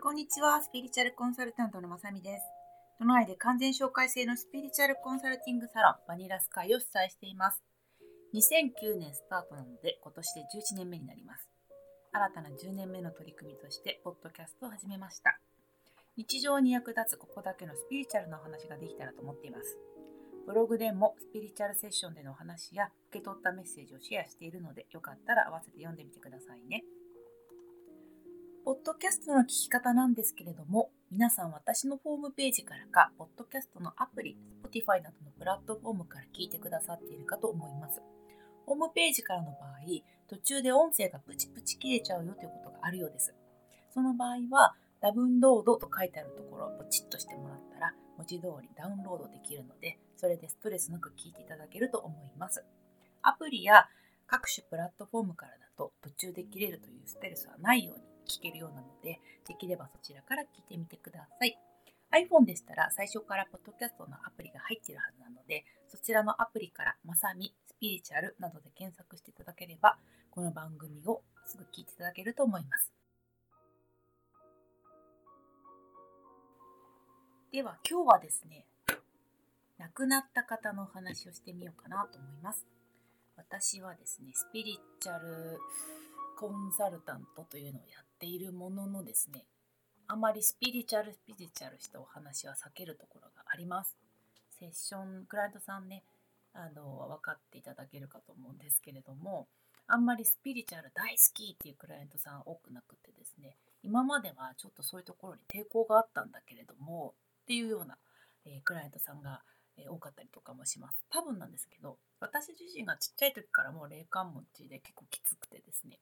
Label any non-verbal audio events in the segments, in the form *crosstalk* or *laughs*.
こんにちは、スピリチュアルコンサルタントのまさみです。都内で完全紹介制のスピリチュアルコンサルティングサロン、バニラスカイを主催しています。2009年スタートなので、今年で11年目になります。新たな10年目の取り組みとして、ポッドキャストを始めました。日常に役立つここだけのスピリチュアルなお話ができたらと思っています。ブログでもスピリチュアルセッションでのお話や受け取ったメッセージをシェアしているので、よかったら合わせて読んでみてくださいね。ポッドキャストの聞き方なんですけれども、皆さん私のホームページからか、ポッドキャストのアプリ、Spotify などのプラットフォームから聞いてくださっているかと思います。ホームページからの場合、途中で音声がプチプチ切れちゃうよということがあるようです。その場合は、ダウンロードと書いてあるところをポチッとしてもらったら、文字通りダウンロードできるので、それでストレスなく聞いていただけると思います。アプリや各種プラットフォームからだと途中で切れるというストレスはないように聞けるようなので、できればそちらから聞いてみてください。iPhone でしたら最初からポッドキャストのアプリが入っているはずなので、そちらのアプリからまさみ、スピリチュアルなどで検索していただければ、この番組をすぐ聞いていただけると思います。では今日はですね、亡くなった方のお話をしてみようかなと思います。私はですね、スピリチュアルコンサルタントというのをやっているもののですねあまりスピリチュアルスピリチュアルしたお話は避けるところがあります。セッションクライアントさんねあの分かっていただけるかと思うんですけれどもあんまりスピリチュアル大好きっていうクライアントさん多くなくてですね今まではちょっとそういうところに抵抗があったんだけれどもっていうような、えー、クライアントさんがえ多かったりとかもします。多分なんですけど、私自身がちっちゃい時からもう霊感持ちで結構きつくてですね。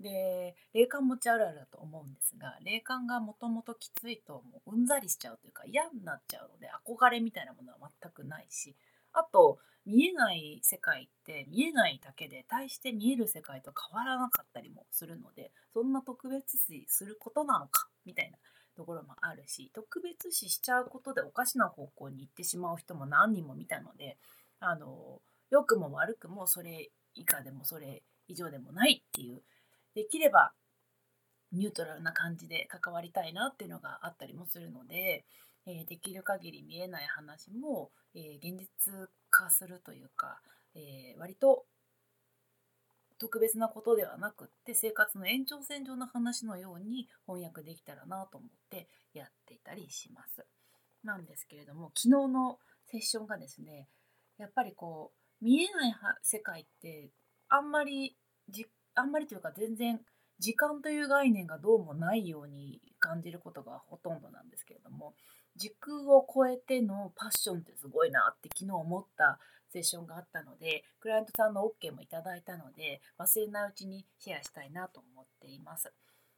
で、霊感持ちあるあるだと思うんですが、霊感がもともときついともううんざりしちゃうというか嫌になっちゃうので、憧れみたいなものは全くないし、あと、見えない世界って見えないだけで対して見える世界と変わらなかったりもするのでそんな特別視することなのかみたいなところもあるし特別視しちゃうことでおかしな方向に行ってしまう人も何人も見たのであの良くも悪くもそれ以下でもそれ以上でもないっていうできればニュートラルな感じで関わりたいなっていうのがあったりもするので、えー、できる限り見えない話も、えー、現実化するというか、えー、割と特別なことではなくって生活の延長線上の話のように翻訳できたらなと思ってやっていたりします。なんですけれども昨日のセッションがですねやっぱりこう見えない世界ってあんまりじあんまりというか全然時間という概念がどうもないように感じることがほとんどなんですけれども時空を超えてのパッションってすごいなって昨日思ったセッションがあったのでクライアントさんの OK もいただいたので忘れないうちにシェアしたいなと思っています。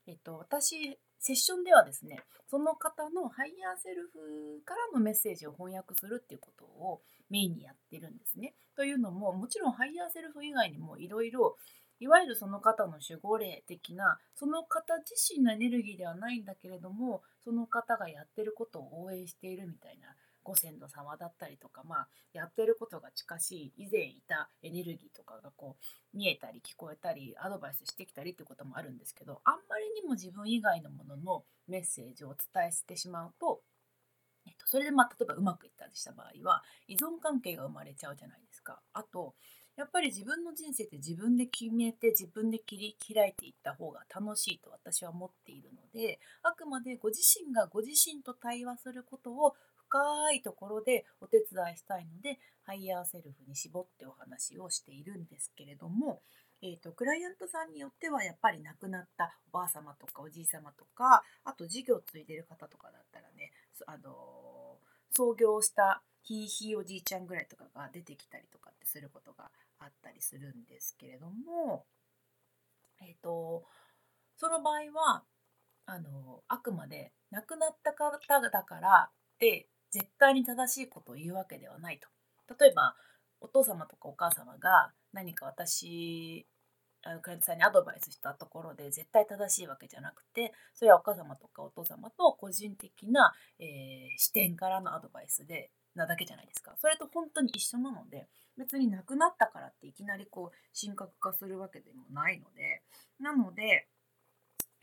えっと、私セッションではですねその方のハイヤーセルフからのメッセージを翻訳するっていうことをメインにやってるんですね。というのももちろんハイヤーセルフ以外にもいろいろいわゆるその方の守護霊的なその方自身のエネルギーではないんだけれどもその方がやってることを応援しているみたいなご先祖様だったりとか、まあ、やってることが近しい以前いたエネルギーとかがこう見えたり聞こえたりアドバイスしてきたりっていうこともあるんですけどあんまりにも自分以外のもののメッセージをお伝えしてしまうと、えっと、それでまあ例えばうまくいったりした場合は依存関係が生まれちゃうじゃないですか。あとやっぱり自分の人生って自分で決めて自分で切り開いていった方が楽しいと私は思っているのであくまでご自身がご自身と対話することを深いところでお手伝いしたいのでハイヤーセルフに絞ってお話をしているんですけれども、えーと、クライアントさんによってはやっぱり亡くなったおばあ様とかおじい様とかあと事業を継いでる方とかだったらねあの創業したひいひいおじいちゃんぐらいとかが出てきたりとかってすることがあったりするんですけれども、えーとその場合はあのあくまで亡くなった方だからって対に正しいことを言うわけではないと。例えばお父様とかお母様が何か私クライアントさんにアドバイスしたところで絶対正しいわけじゃなくてそれはお母様とかお父様と個人的な、えー、視点からのアドバイスでなだけじゃないですかそれと本当に一緒なので別に亡くなったからっていきなりこう神格化するわけでもないのでなので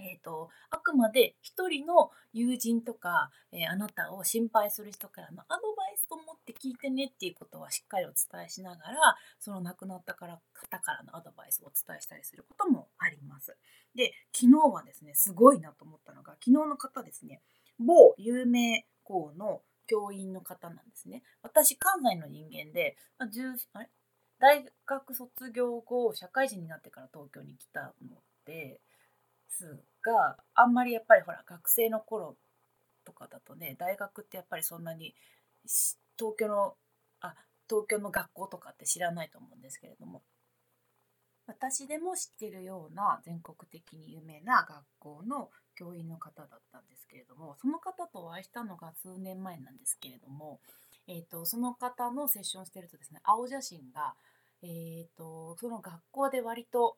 えーと、あくまで一人の友人とか、えー、あなたを心配する人からのアドバイスと思って聞いてねっていうことはしっかりお伝えしながらその亡くなったから方からのアドバイスをお伝えしたりすることもあります。で昨日はですねすごいなと思ったのが昨日の方ですね某有名校の教員の方なんですね。私関西の人間で、まあ、あれ？大学卒業後社会人になってから東京に来たのでがあんまりやっぱりほら学生の頃とかだとね大学ってやっぱりそんなに東京のあ東京の学校とかって知らないと思うんですけれども。私でも知ってるような全国的に有名な学校の教員の方だったんですけれどもその方とお会いしたのが数年前なんですけれども、えーと、その方のセッションしてるとですね青写真が、えーとその学校で割と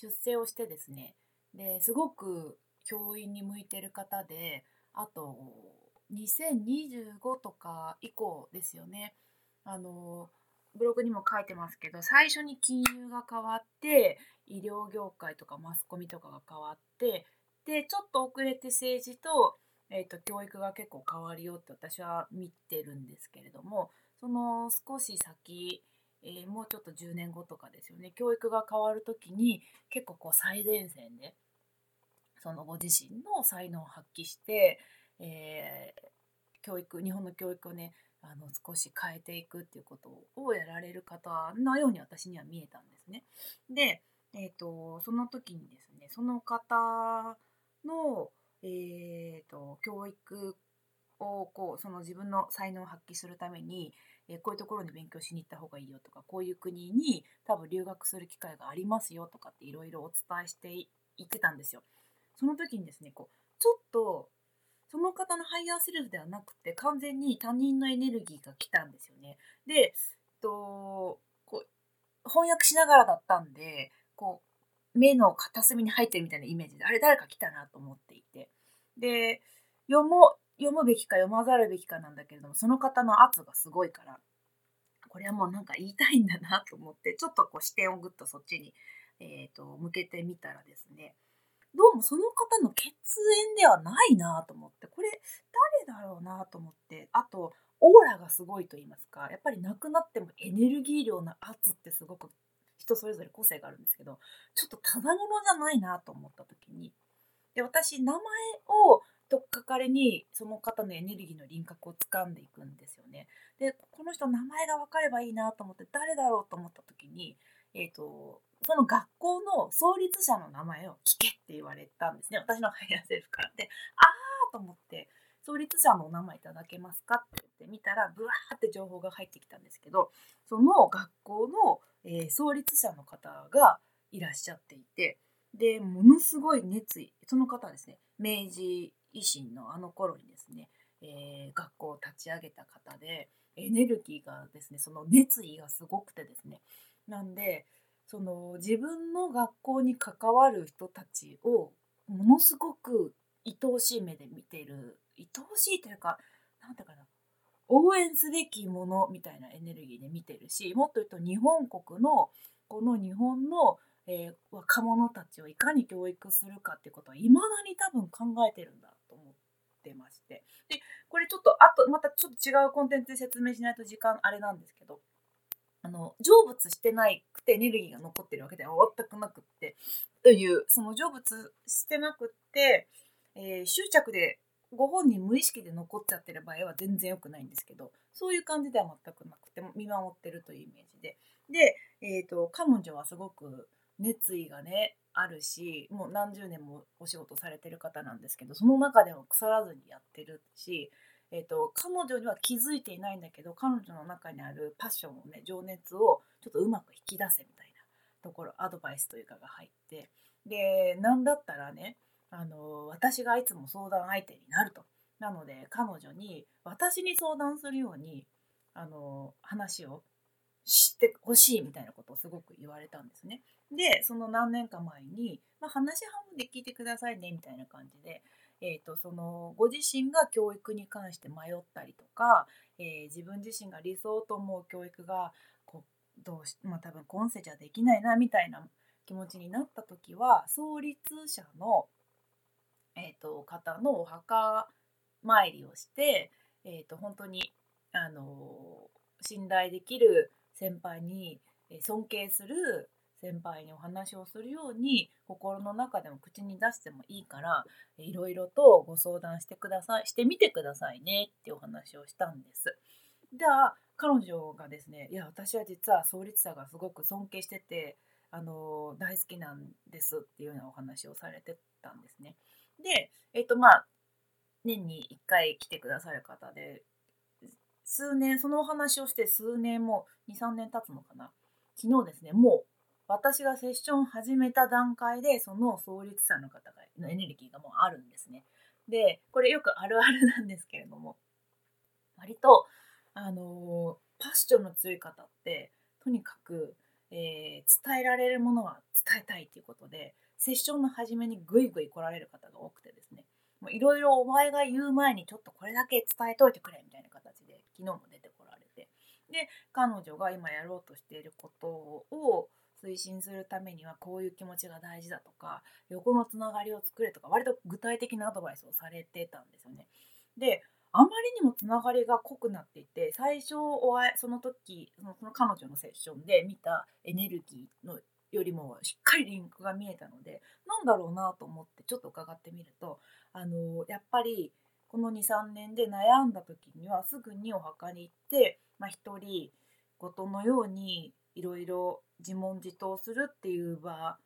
出世をしてですねですごく教員に向いてる方であと2025とか以降ですよね。あのブログにも書いてますけど最初に金融が変わって医療業界とかマスコミとかが変わってでちょっと遅れて政治と,、えーと、教育が結構変わるよって私は見てるんですけれどもその少し先えー、もうちょっと10年後とかですよね教育が変わる時に結構こう最前線でそのご自身の才能を発揮して、えー、教育日本の教育をねあの少し変えていくっていうことをやられる方のように私には見えたんですね。で、えーと、その時にですねその方の、えーと教育をこうその自分の才能を発揮するためにえこういうところに勉強しに行った方がいいよとかこういう国に多分留学する機会がありますよとかっていろいろお伝えしていってたんですよ。その時にですねこうちょっとその方のハイヤーセルフではなくて完全に他人のエネルギーが来たんですよね。で、とこう翻訳しながらだったんでこう目の片隅に入ってるみたいなイメージであれ誰か来たなと思っていてで読も読むべきか読まざるべきかなんだけれどもその方の圧がすごいからこれはもうなんか言いたいんだなと思ってちょっとこう視点をぐっとそっちに、えーと、向けてみたらですねどうもその方の血縁ではないなと思ってこれ誰だろうなと思ってあとオーラがすごいと言いますかやっぱり亡くなってもエネルギー量の圧ってすごく人それぞれ個性があるんですけどちょっとただものじゃないなと思った時にで私名前をとっかかりにその方のエネルギーの輪郭を掴んでいくんですよね。でこの人名前が分かればいいなと思って誰だろうと思った時に、えーと、その学校の創立者の名前を聞けって言われたんですね私のハイヤーセルフから。でああと思って創立者のお名前いただけますかって言ってみたらブワーって情報が入ってきたんですけどその学校の、えー、創立者の方がいらっしゃっていてでものすごい熱意その方はですね明治維新のあの頃にですね、えー、学校を立ち上げた方でエネルギーがですねその熱意がすごくてですね。なんでその自分の学校に関わる人たちをものすごく愛おしい目で見てる愛おしいというか何ていうかな応援すべきものみたいなエネルギーで見てるしもっと言うと日本国のこの日本のえー、若者たちをいかに教育するかっていうことはいまだに多分考えてるんだってまして。でこれちょっとあとまたちょっと違うコンテンツで説明しないと時間あれなんですけどあの成仏してないくてエネルギーが残ってるわけでは全くなくってというその成仏してなくって、えー、執着でご本人無意識で残っちゃってる場合は全然良くないんですけどそういう感じでは全くなくて見守ってるというイメージで。で、えーと彼女はすごく熱意がねあるしもう何十年もお仕事されてる方なんですけどその中でも腐らずにやってるし、えーと、彼女には気づいていないんだけど彼女の中にあるパッションをね情熱をちょっとうまく引き出せみたいなところアドバイスというかが入ってで何だったらねあの私がいつも相談相手になると。なので彼女に私に相談するようにあの話を知ってほしいみたいなことをすごく言われたんですね。でその何年か前に、まあ、話半分で聞いてくださいねみたいな感じで、えーと、そのご自身が教育に関して迷ったりとか、えー、自分自身が理想と思う教育がこうどうし、まあ、多分今世じゃできないなみたいな気持ちになった時は創立者のえーと、方のお墓参りをして、えーと、本当に、あの信頼できる先輩に尊敬する先輩にお話をするように心の中でも口に出してもいいからいろいろとご相談してくださいしてみてくださいねってお話をしたんです。じゃあ彼女がですねいや私は実は創立者がすごく尊敬しててあの大好きなんですっていうようなお話をされてたんですね。で、えっ、とまあ年に1回来てくださる方で数年そのお話をして数年も23年経つのかな昨日ですねもう私がセッションを始めた段階でその創立者の方のエネルギーがもうあるんですね。でこれよくあるあるなんですけれども割とあのパッションの強い方ってとにかくえー、伝えられるものは伝えたいということでセッションの初めにグイグイ来られる方が多くてですねいろいろお前が言う前にちょっとこれだけ伝えといてくれみたいな形で昨日も出てこられてで彼女が今やろうとしていることを推進するためにはこういう気持ちが大事だとか横のつながりを作れとか割と具体的なアドバイスをされてたんですよね。であまりにもつながりが濃くなっていて最初お会その時その彼女のセッションで見たエネルギーのよりもしっかりリンクが見えたのでなんだろうなと思ってちょっと伺ってみるとあのやっぱりこの23年で悩んだ時にはすぐにお墓に行って、まあ、一人ごとのようにいろいろ自問自答するっていう場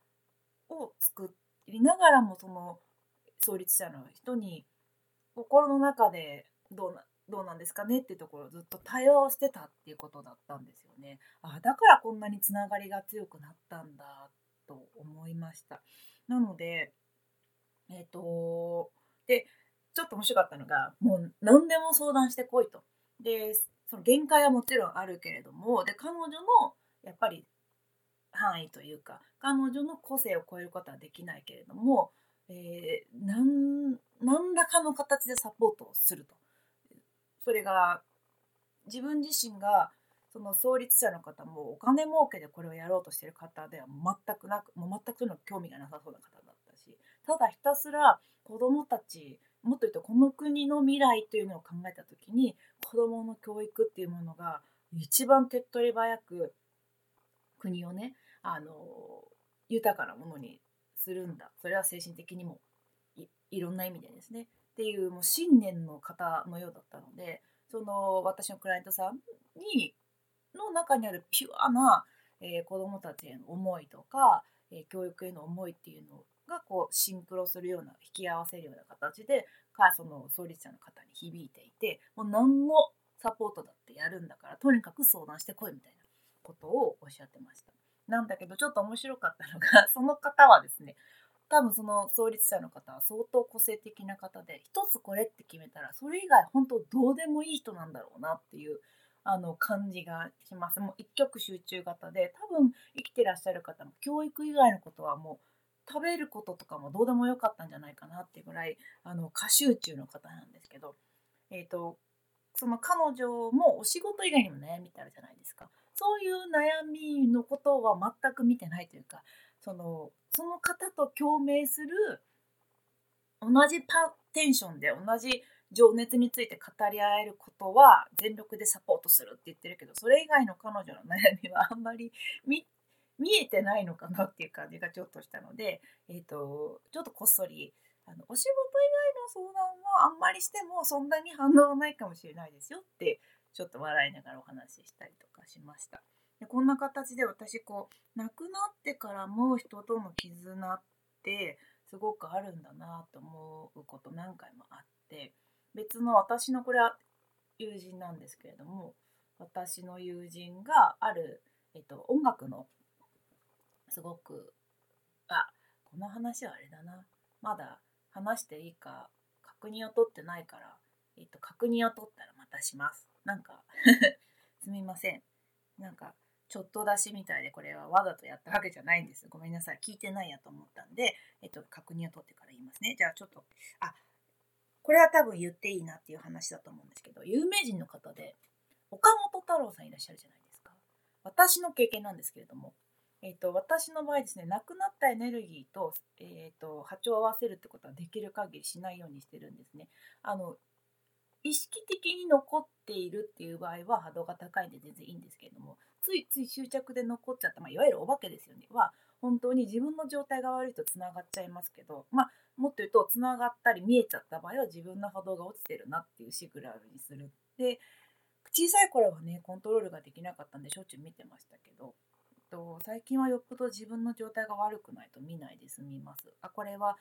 を作りながらもその創立者の人に心の中でどうなどうなんですかね？っていうところをずっと対話をしてたっていうことだったんですよね。あだからこんなにつながりが強くなったんだと思いました。なのでえっ、ー、とでちょっと面白かったのがもう何でも相談してこいと。でその限界はもちろんあるけれどもで彼女のやっぱり範囲というか彼女の個性を超えることはできないけれども、えー、何らかの形でサポートをすると。それが自分自身がその創立者の方もお金儲けでこれをやろうとしてる方では全くなくもう全くの興味がなさそうな方だったしただひたすら子どもたちもっと言うとこの国の未来というのを考えた時に子どもの教育っていうものが一番手っ取り早く国をねあの豊かなものにするんだ。それは精神的にもいろんな意味でですね。っていうもう信念の方のようだったのでその私のクライアントさんにの中にあるピュアな、えー、子どもたちへの思いとか、えー、教育への思いっていうのがこうシンクロするような引き合わせるような形でかその創立者の方に響いていてもう何のサポートだってやるんだからとにかく相談してこいみたいなことをおっしゃってました。なんだけどちょっと面白かったのがその方はですね多分その創立者の方は相当個性的な方で一つこれって決めたらそれ以外本当どうでもいい人なんだろうなっていうあの感じがします。もう一極集中型で多分生きてらっしゃる方も教育以外のことはもう食べることとかもどうでもよかったんじゃないかなっていうぐらいあの過集中の方なんですけど、えーと、その彼女もお仕事以外にも悩みってあるじゃないですか。そういう悩みのことは全く見てないというかそのその方と共鳴する同じパテンションで同じ情熱について語り合えることは全力でサポートするって言ってるけどそれ以外の彼女の悩みはあんまり見えてないのかなっていう感じがちょっとしたので、えーと、ちょっとこっそりあのお仕事以外の相談はあんまりしてもそんなに反応はないかもしれないですよってちょっと笑いながらお話ししたりとかしました。でこんな形で私こう亡くなってからも人との絆ってすごくあるんだなと思うこと何回もあって別の私のこれは友人なんですけれども私の友人がある、えっと、音楽のすごくあこの話はあれだなまだ話していいか確認を取ってないから、えっと、確認を取ったらまたします。なんか *laughs* すみません。なんかちょっと出しみたいでこれはわざとやったわけじゃないんです。ごめんなさい。聞いてないやと思ったんで、えっと、確認を取ってから言いますね。じゃあちょっと、あ、これは多分言っていいなっていう話だと思うんですけど、有名人の方で、岡本太郎さんいらっしゃるじゃないですか。私の経験なんですけれども、えーと、私の場合ですねなくなったエネルギーと,、えーと、波長を合わせるってことはできる限りしないようにしてるんですね。あの意識的に残っているっていう場合は波動が高いんで全然いいんですけれどもついつい執着で残っちゃった、まあ、いわゆるお化けですよねは本当に自分の状態が悪いとつながっちゃいますけど、まあ、もっと言うとつながったり見えちゃった場合は自分の波動が落ちてるなっていうシグナルにする。で小さい頃はねコントロールができなかったんでしょっちゅう見てましたけどと最近はよっぽど自分の状態が悪くないと見ないで済みます。あこれは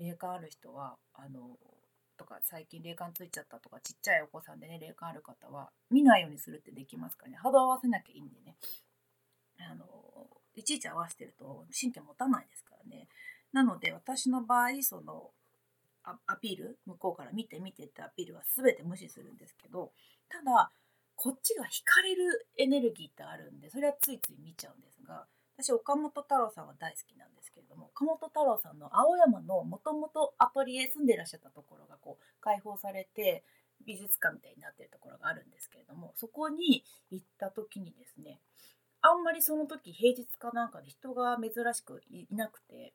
霊感ある人はあのとか最近霊感ついちゃったとかちっちゃいお子さんでね霊感ある方は見ないようにするってできますかね。波動合わせなきゃいいんでね。あのいちいち合わせてると神経持たないですからね。なので私の場合そのアピール向こうから見て見てってアピールは全て無視するんですけどただこっちが惹かれるエネルギーってあるんでそれはついつい見ちゃうんですが私岡本太郎さんは大好きなんですけれども岡本太郎さんの青山のもともとアトリエ住んでらっしゃったところがこう開放されて美術館みたいになってるところがあるんですけれどもそこに行った時にですねあんまりその時平日かなんかで人が珍しくいなくて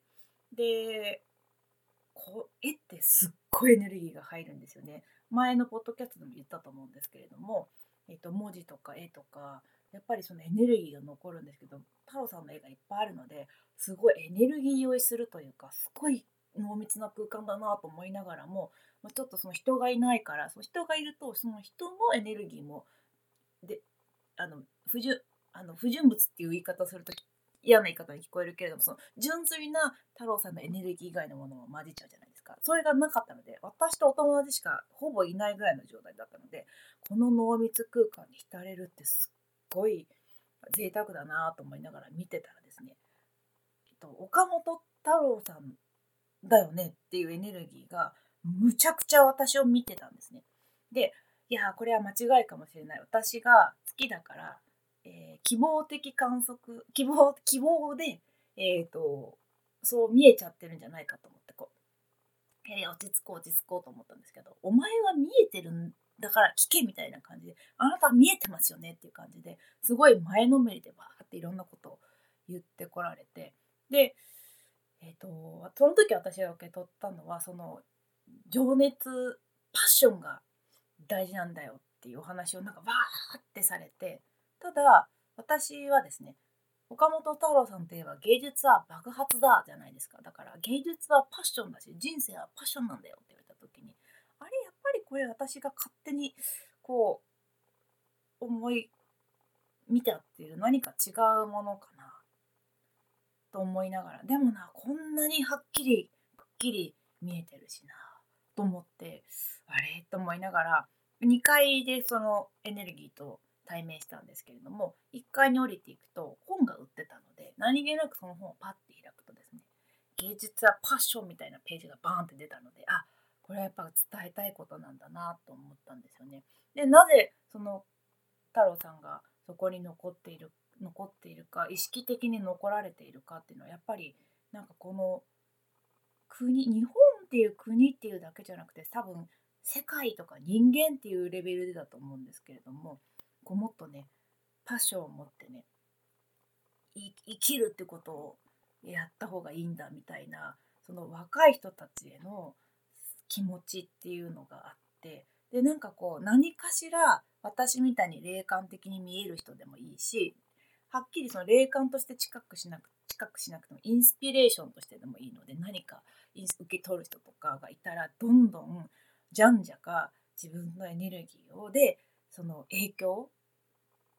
でこう絵ってすっごいエネルギーが入るんですよね。前のポッドキャストでも言ったと思うんですけれどもえっと、文字とか絵とかやっぱりそのエネルギーが残るんですけど太郎さんの絵がいっぱいあるのですごいエネルギー酔いするというかすごい濃密な空間だなと思いながらも、ま、ちょっとその人がいないからその人がいるとその人のエネルギーもであの不純あの不純物っていう言い方をすると嫌な言い方に聞こえるけれどもその純粋な太郎さんのエネルギー以外のものも混じっちゃうじゃないですか。それがなかったので私とお友達しかほぼいないぐらいの状態だったのでこの濃密空間に浸れるってすっごい贅沢だなと思いながら見てたらですね、えっと、岡本太郎さんだよねっていうエネルギーがむちゃくちゃ私を見てたんですね。でいやこれは間違いかもしれない私が好きだからえー、希望的観測希望希望で、えーと、そう見えちゃってるんじゃないかと思ってこう、えー、落ち着こう落ち着こうと思ったんですけどお前は見えてるんだから聞けみたいな感じであなた見えてますよねっていう感じですごい前のめりでバーっていろんなことを言ってこられて。でえっ、ー、とその時私が受け取ったのはその情熱パッションが大事なんだよっていうお話をなんかわーってされて。ただ私はですね岡本太郎さんといえば芸術は爆発だじゃないですか。だから芸術はパッションだし人生はパッションなんだよって言われた時にあれやっぱりこれ私が勝手にこう思い見たっていう何か違うものかなと思いながら。でもなこんなにはっきりくっきり見えてるしなと思ってあれ？と思いながら2階でそのエネルギーと対面したんですけれども1階に降りていくと本が売ってたので何気なくその本をパッて開くとですね芸術はパッションみたいなページがバーンって出たのであこれはやっぱ伝えたいことなんだなと思ったんですよね。でなぜその太郎さんがそこに残っている残っているか意識的に残られているかっていうのはやっぱりなんかこの国日本っていう国っていうだけじゃなくて多分世界とか人間っていうレベルでだと思うんですけれどもこうもっとねパッションを持ってね生きるってことをやった方がいいんだみたいなその若い人たちへの気持ちっていうのがあってでなんかこう何かしら私みたいに霊感的に見える人でもいいしはっきりその霊感として近くしなく近くしなくてもインスピレーションとしてでもいいので何か受け取る人とかがいたらどんどんじゃんじゃか自分のエネルギーをでその影響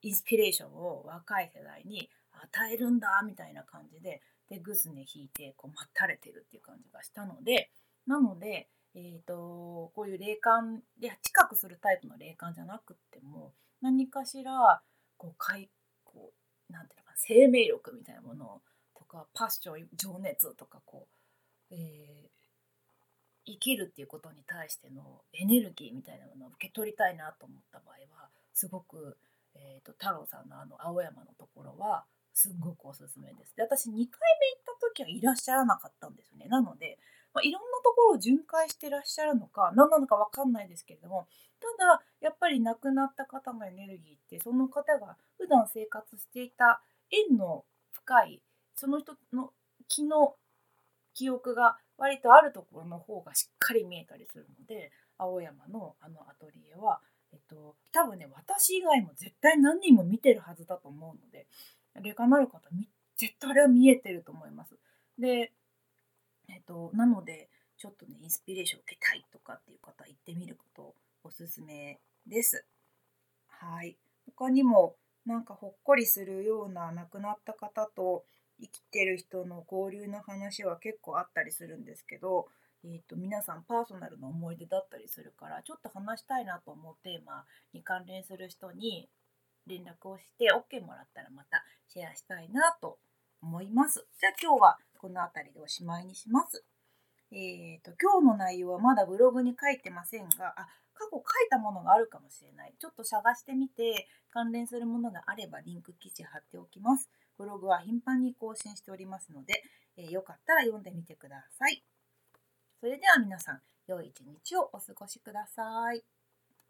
インスピレーションを若い世代に与えるんだみたいな感じででグスネ引いてこう待たれてるっていう感じがしたのでなので、えーと、こういう霊感で近くするタイプの霊感じゃなくても何かしらこうかいこうなんていうのか生命力みたいなものとかパッション情熱とかこう、えー生きるっていうことに対してのエネルギーみたいなものを受け取りたいなと思った場合はすごく、えーと、太郎さんのあの青山のところはすごくおすすめです。で私2回目行った時はいらっしゃらなかったんですよね。なので、まあ、いろんなところを巡回してらっしゃるのか何なのか分かんないですけれどもただやっぱり亡くなった方のエネルギーってその方が普段生活していた縁の深いその人の気の記憶が割とあるところの方がしっかり見えたりするので青山のあのアトリエは、えっと、多分ね私以外も絶対何人も見てるはずだと思うので霊感のある方絶対あれは見えてると思います。で、えっと、なのでちょっとねインスピレーションを受けたいとかっていう方行ってみることおすすめです。はい。他にもなんかほっこりするような亡くなった方と生きてる人の交流の話は結構あったりするんですけど、えーと、皆さんパーソナルの思い出だったりするからちょっと話したいなと思うテーマに関連する人に連絡をして OK もらったらまたシェアしたいなと思います。じゃあ今日はこの辺りでおしまいにします。えーと、今日の内容はまだブログに書いてませんがあ過去書いたものがあるかもしれないちょっと探してみて関連するものがあればリンク記事貼っておきますブログは頻繁に更新しておりますので、えー、よかったら読んでみてくださいそれでは皆さん良い一日をお過ごしください。